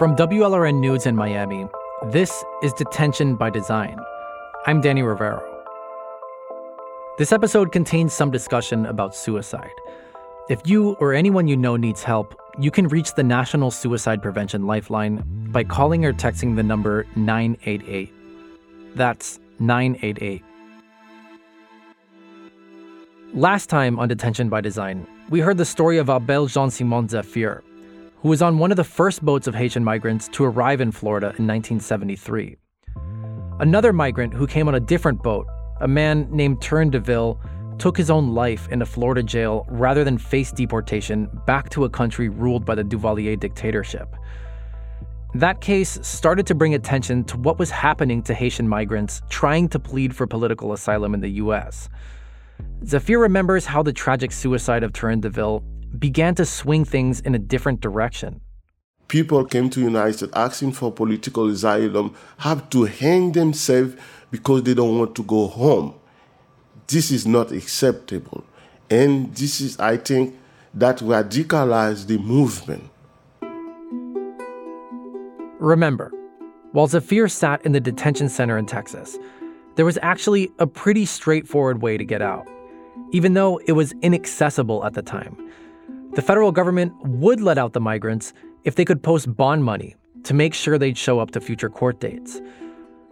From WLRN News in Miami, this is Detention by Design. I'm Danny Rivero. This episode contains some discussion about suicide. If you or anyone you know needs help, you can reach the National Suicide Prevention Lifeline by calling or texting the number 988. That's 988. Last time on Detention by Design, we heard the story of Abel Jean Simon Zafir, who was on one of the first boats of Haitian migrants to arrive in Florida in 1973. Another migrant who came on a different boat, a man named Turenne DeVille, took his own life in a Florida jail rather than face deportation back to a country ruled by the Duvalier dictatorship. That case started to bring attention to what was happening to Haitian migrants trying to plead for political asylum in the US. Zafir remembers how the tragic suicide of Turenne DeVille began to swing things in a different direction. People came to United States asking for political asylum, have to hang themselves because they don't want to go home. This is not acceptable. And this is, I think, that radicalized the movement. Remember, while Zafir sat in the detention center in Texas, there was actually a pretty straightforward way to get out, even though it was inaccessible at the time. The federal government would let out the migrants if they could post bond money to make sure they'd show up to future court dates.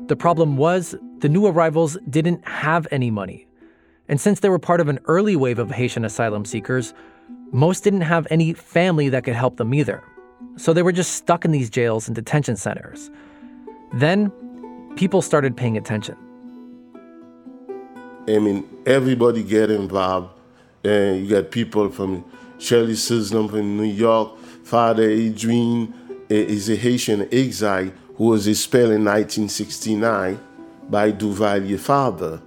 The problem was the new arrivals didn't have any money. And since they were part of an early wave of Haitian asylum seekers, most didn't have any family that could help them either. So they were just stuck in these jails and detention centers. Then people started paying attention. I mean, everybody get involved. And you got people from Shirley Chisholm from New York, Father Adrien eh, is a Haitian exile who was expelled in 1969 by Duvalier father.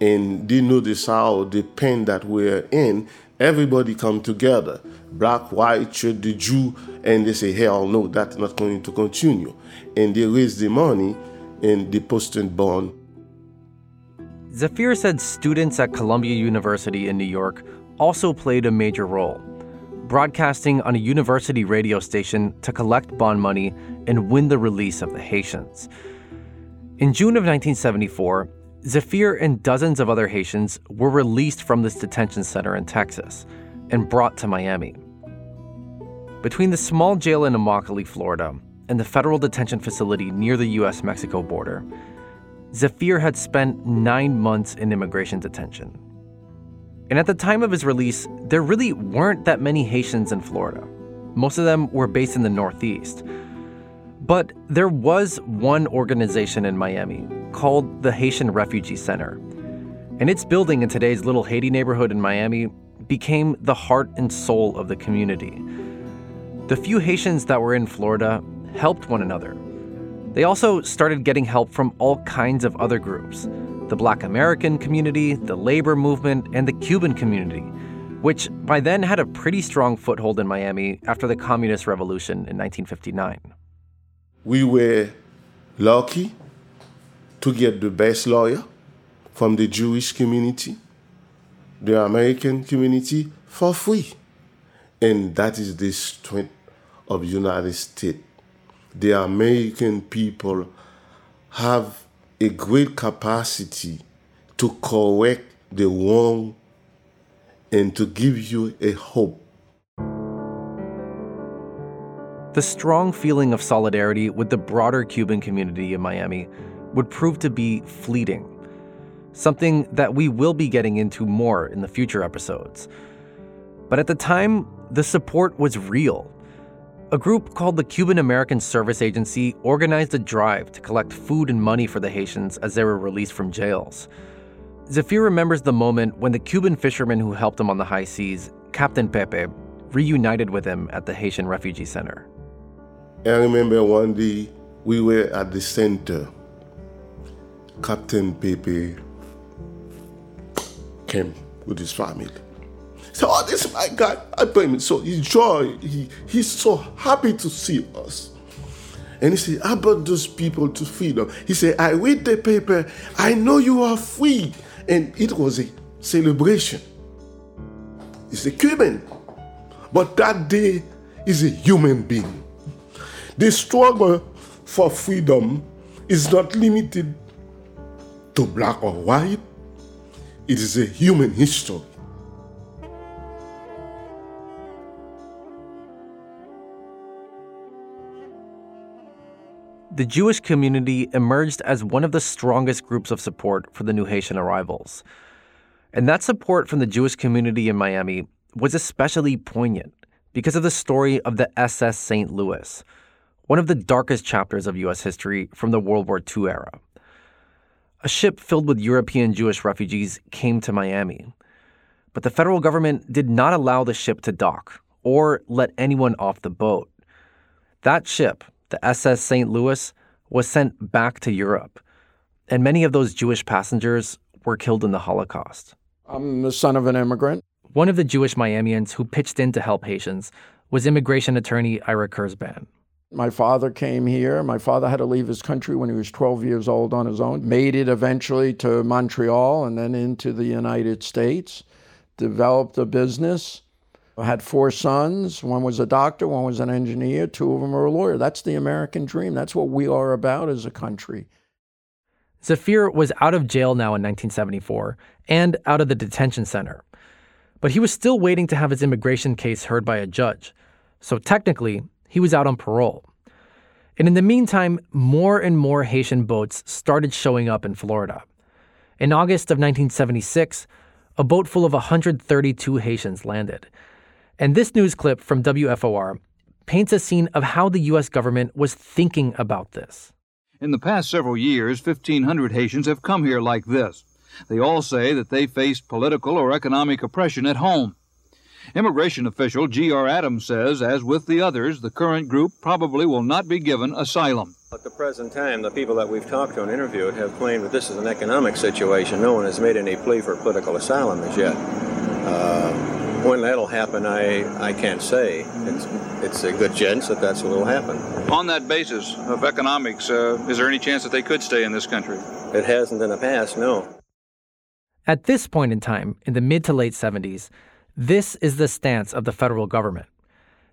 And they notice how the pain that we're in, everybody come together, black, white, the Jew, and they say, hell no, that's not going to continue. And they raise the money and they posted bond. Zafir said students at Columbia University in New York also played a major role, broadcasting on a university radio station to collect bond money and win the release of the Haitians. In June of 1974, Zafir and dozens of other Haitians were released from this detention center in Texas and brought to Miami. Between the small jail in Immokalee, Florida, and the federal detention facility near the US Mexico border, Zafir had spent nine months in immigration detention. And at the time of his release, there really weren't that many Haitians in Florida. Most of them were based in the Northeast. But there was one organization in Miami called the Haitian Refugee Center. And its building in today's Little Haiti neighborhood in Miami became the heart and soul of the community. The few Haitians that were in Florida helped one another. They also started getting help from all kinds of other groups the Black American community, the labor movement, and the Cuban community, which by then had a pretty strong foothold in Miami after the Communist Revolution in 1959. We were lucky to get the best lawyer from the Jewish community, the American community for free. And that is the strength of United States. The American people have a great capacity to correct the wrong and to give you a hope. The strong feeling of solidarity with the broader Cuban community in Miami would prove to be fleeting, something that we will be getting into more in the future episodes. But at the time, the support was real a group called the Cuban American Service Agency organized a drive to collect food and money for the Haitians as they were released from jails. Zafir remembers the moment when the Cuban fisherman who helped him on the high seas, Captain Pepe, reunited with him at the Haitian Refugee Center. I remember one day we were at the center. Captain Pepe came with his family. Oh, this my God. I pray him. So he's joy. He, he's so happy to see us. And he said, I brought those people to freedom. He said, I read the paper. I know you are free. And it was a celebration. He's a Cuban. But that day is a human being. The struggle for freedom is not limited to black or white, it is a human history. The Jewish community emerged as one of the strongest groups of support for the new Haitian arrivals. And that support from the Jewish community in Miami was especially poignant because of the story of the SS St. Louis, one of the darkest chapters of U.S. history from the World War II era. A ship filled with European Jewish refugees came to Miami, but the federal government did not allow the ship to dock or let anyone off the boat. That ship, the SS St. Louis, was sent back to Europe, and many of those Jewish passengers were killed in the Holocaust. I'm the son of an immigrant. One of the Jewish Miamians who pitched in to help Haitians was immigration attorney Ira Kurzban. My father came here. My father had to leave his country when he was 12 years old on his own. Made it eventually to Montreal and then into the United States. Developed a business. I had four sons. One was a doctor, one was an engineer, two of them were a lawyer. That's the American dream. That's what we are about as a country. Zafir was out of jail now in 1974 and out of the detention center. But he was still waiting to have his immigration case heard by a judge. So technically, he was out on parole. And in the meantime, more and more Haitian boats started showing up in Florida. In August of 1976, a boat full of 132 Haitians landed. And this news clip from WFOR paints a scene of how the U.S. government was thinking about this. In the past several years, 1,500 Haitians have come here like this. They all say that they faced political or economic oppression at home. Immigration official G.R. Adams says, as with the others, the current group probably will not be given asylum. At the present time, the people that we've talked to and interviewed have claimed that this is an economic situation. No one has made any plea for political asylum as yet. Uh, when that'll happen, I, I can't say. It's, it's a good chance that that's what will happen. On that basis of economics, uh, is there any chance that they could stay in this country? It hasn't in the past, no. At this point in time, in the mid to late 70s, this is the stance of the federal government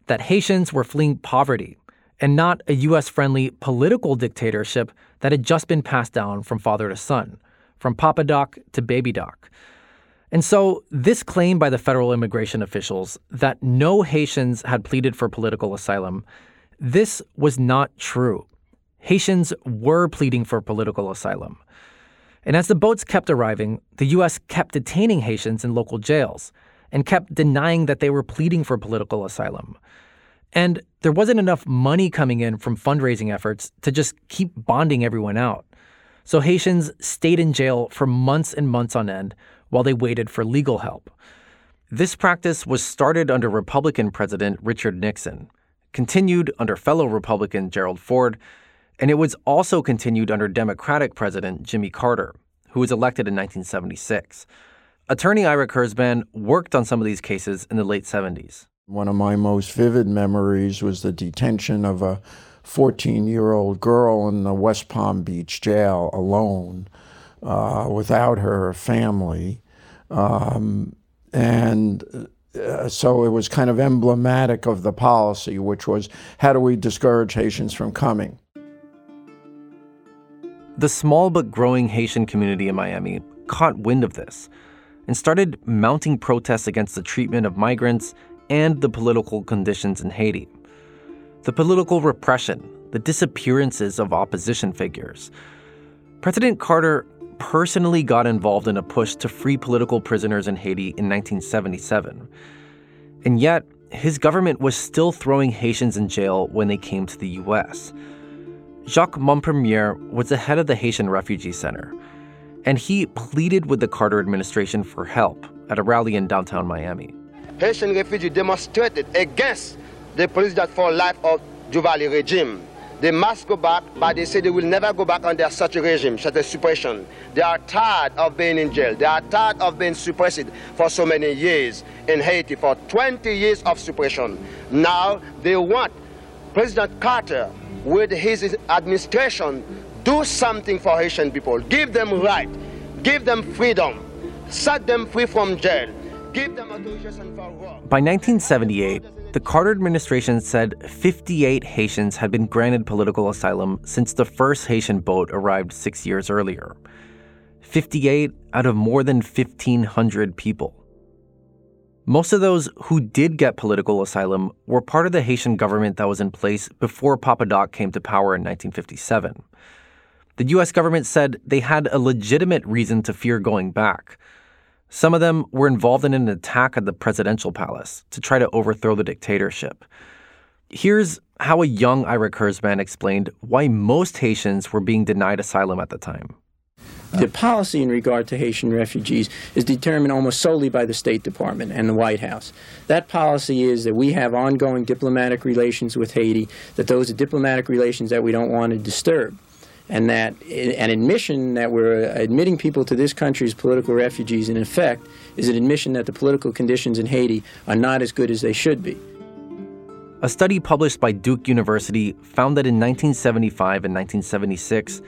that Haitians were fleeing poverty and not a U.S. friendly political dictatorship that had just been passed down from father to son, from Papa Doc to Baby Doc. And so, this claim by the federal immigration officials that no Haitians had pleaded for political asylum, this was not true. Haitians were pleading for political asylum. And as the boats kept arriving, the U.S. kept detaining Haitians in local jails and kept denying that they were pleading for political asylum. And there wasn't enough money coming in from fundraising efforts to just keep bonding everyone out. So Haitians stayed in jail for months and months on end while they waited for legal help. This practice was started under Republican President Richard Nixon, continued under fellow Republican Gerald Ford, and it was also continued under Democratic President Jimmy Carter, who was elected in 1976. Attorney Ira Kurzban worked on some of these cases in the late 70s. One of my most vivid memories was the detention of a 14 year old girl in the West Palm Beach jail alone uh, without her family. Um, and uh, so it was kind of emblematic of the policy, which was how do we discourage Haitians from coming? The small but growing Haitian community in Miami caught wind of this and started mounting protests against the treatment of migrants and the political conditions in Haiti. The political repression, the disappearances of opposition figures. President Carter personally got involved in a push to free political prisoners in Haiti in 1977. And yet, his government was still throwing Haitians in jail when they came to the U.S. Jacques Mompremier was the head of the Haitian Refugee Center and he pleaded with the Carter administration for help at a rally in downtown Miami. Haitian refugees demonstrated against the police that for life of Duvalier regime. They must go back, but they say they will never go back under such a regime, such a suppression. They are tired of being in jail. They are tired of being suppressed for so many years in Haiti, for 20 years of suppression. Now they want President Carter, with his administration, do something for Haitian people. Give them right. Give them freedom. Set them free from jail. Give them for work. By 1978, the Carter administration said 58 Haitians had been granted political asylum since the first Haitian boat arrived six years earlier. 58 out of more than 1,500 people. Most of those who did get political asylum were part of the Haitian government that was in place before Papa Doc came to power in 1957. The U.S. government said they had a legitimate reason to fear going back. Some of them were involved in an attack at the presidential palace to try to overthrow the dictatorship. Here's how a young Ira Kurzban explained why most Haitians were being denied asylum at the time. The policy in regard to Haitian refugees is determined almost solely by the State Department and the White House. That policy is that we have ongoing diplomatic relations with Haiti, that those are diplomatic relations that we don't want to disturb and that an admission that we're admitting people to this country as political refugees, in effect, is an admission that the political conditions in Haiti are not as good as they should be. A study published by Duke University found that in 1975 and 1976,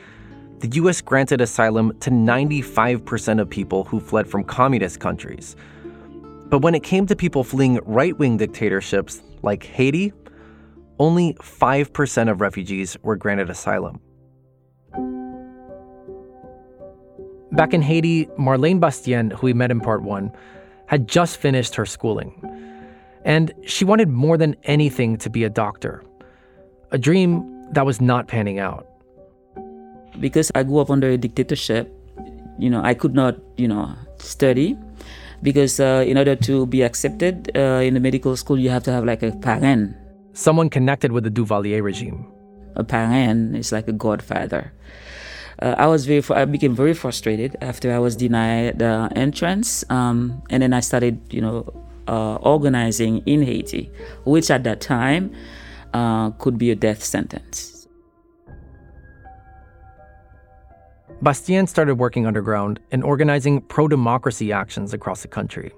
the U.S. granted asylum to 95% of people who fled from communist countries. But when it came to people fleeing right wing dictatorships like Haiti, only 5% of refugees were granted asylum. Back in Haiti, Marlene Bastien, who we met in part one, had just finished her schooling. And she wanted more than anything to be a doctor, a dream that was not panning out because I grew up under a dictatorship, you know, I could not, you know, study because uh, in order to be accepted uh, in the medical school, you have to have like a parent. Someone connected with the Duvalier regime. A parent is like a godfather. Uh, I was very, I became very frustrated after I was denied the entrance, um, and then I started, you know, uh, organizing in Haiti, which at that time uh, could be a death sentence. Bastien started working underground and organizing pro democracy actions across the country.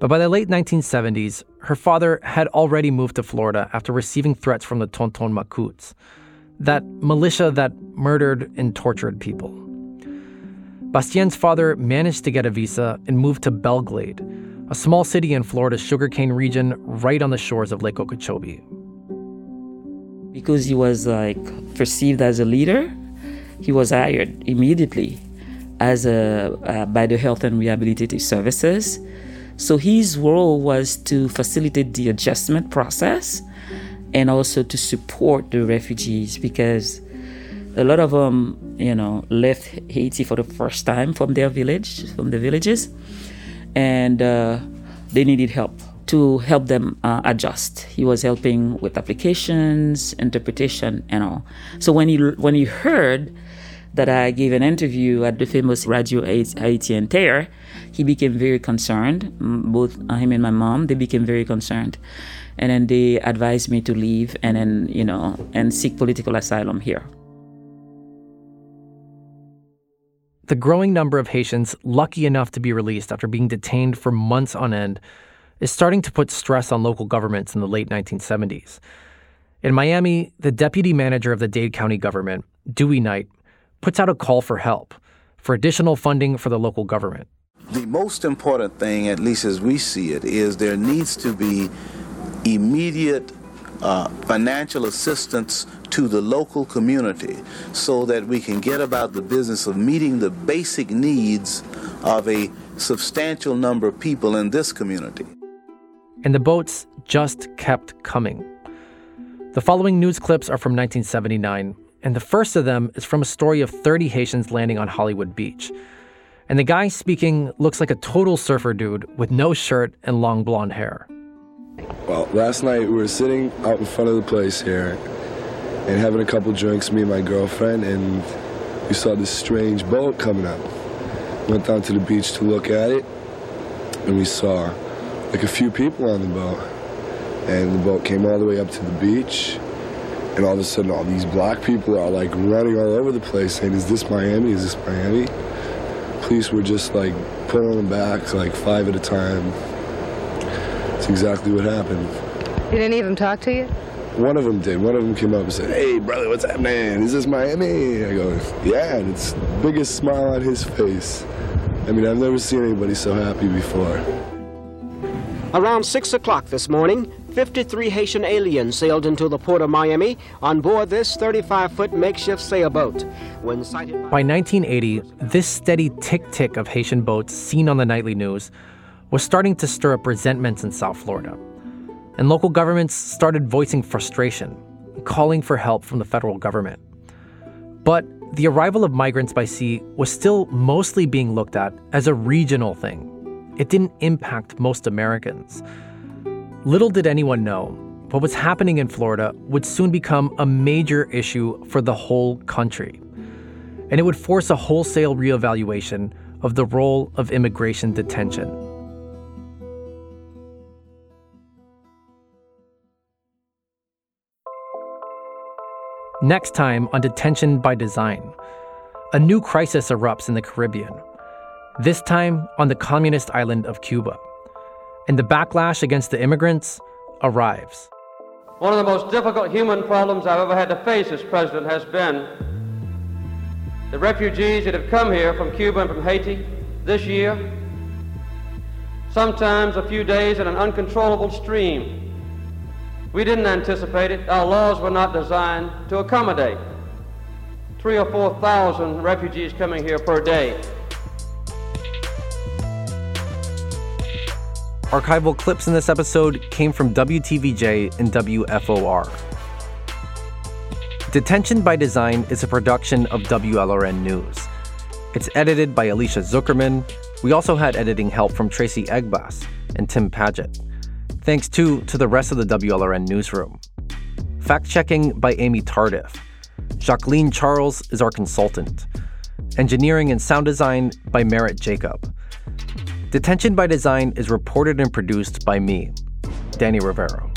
But by the late 1970s, her father had already moved to Florida after receiving threats from the Tonton Macoutes, that militia that murdered and tortured people. Bastien's father managed to get a visa and moved to Belle Glade, a small city in Florida's sugarcane region right on the shores of Lake Okeechobee. Because he was like perceived as a leader, he was hired immediately as a uh, by the Health and Rehabilitative Services. So his role was to facilitate the adjustment process and also to support the refugees because a lot of them, you know, left Haiti for the first time from their village, from the villages, and uh, they needed help to help them uh, adjust. He was helping with applications, interpretation, and all. So when he when he heard that I gave an interview at the famous Radio Haiti Inter, he became very concerned. Both uh, him and my mom, they became very concerned. And then they advised me to leave and then, you know, and seek political asylum here. The growing number of Haitians lucky enough to be released after being detained for months on end is starting to put stress on local governments in the late 1970s. In Miami, the deputy manager of the Dade County government, Dewey Knight, puts out a call for help, for additional funding for the local government. The most important thing, at least as we see it, is there needs to be immediate uh, financial assistance to the local community so that we can get about the business of meeting the basic needs of a substantial number of people in this community. And the boats just kept coming. The following news clips are from 1979 and the first of them is from a story of 30 Haitians landing on Hollywood Beach. And the guy speaking looks like a total surfer dude with no shirt and long blonde hair. Well, last night we were sitting out in front of the place here and having a couple drinks, me and my girlfriend, and we saw this strange boat coming up. Went down to the beach to look at it, and we saw like a few people on the boat. And the boat came all the way up to the beach, and all of a sudden all these black people are like running all over the place saying, is this Miami? Is this Miami? Police were just like pulling them back like five at a time. That's exactly what happened. Did any of them talk to you? One of them did. One of them came up and said, hey, brother, what's happening? Is this Miami? I go, yeah, and it's the biggest smile on his face. I mean, I've never seen anybody so happy before. Around 6 o'clock this morning, 53 Haitian aliens sailed into the port of Miami on board this 35 foot makeshift sailboat. When sighted by 1980, this steady tick tick of Haitian boats seen on the nightly news was starting to stir up resentments in South Florida. And local governments started voicing frustration, calling for help from the federal government. But the arrival of migrants by sea was still mostly being looked at as a regional thing. It didn't impact most Americans. Little did anyone know, what was happening in Florida would soon become a major issue for the whole country. And it would force a wholesale reevaluation of the role of immigration detention. Next time on Detention by Design, a new crisis erupts in the Caribbean, this time on the communist island of Cuba and the backlash against the immigrants arrives. One of the most difficult human problems I've ever had to face as president has been the refugees that have come here from Cuba and from Haiti this year, sometimes a few days in an uncontrollable stream. We didn't anticipate it. Our laws were not designed to accommodate three or four thousand refugees coming here per day. Archival clips in this episode came from WTVJ and WFOR. Detention by Design is a production of WLRN News. It's edited by Alicia Zuckerman. We also had editing help from Tracy Egbas and Tim Padgett. Thanks too to the rest of the WLRN newsroom. Fact checking by Amy Tardif. Jacqueline Charles is our consultant. Engineering and sound design by Merritt Jacob. Detention by Design is reported and produced by me, Danny Rivero.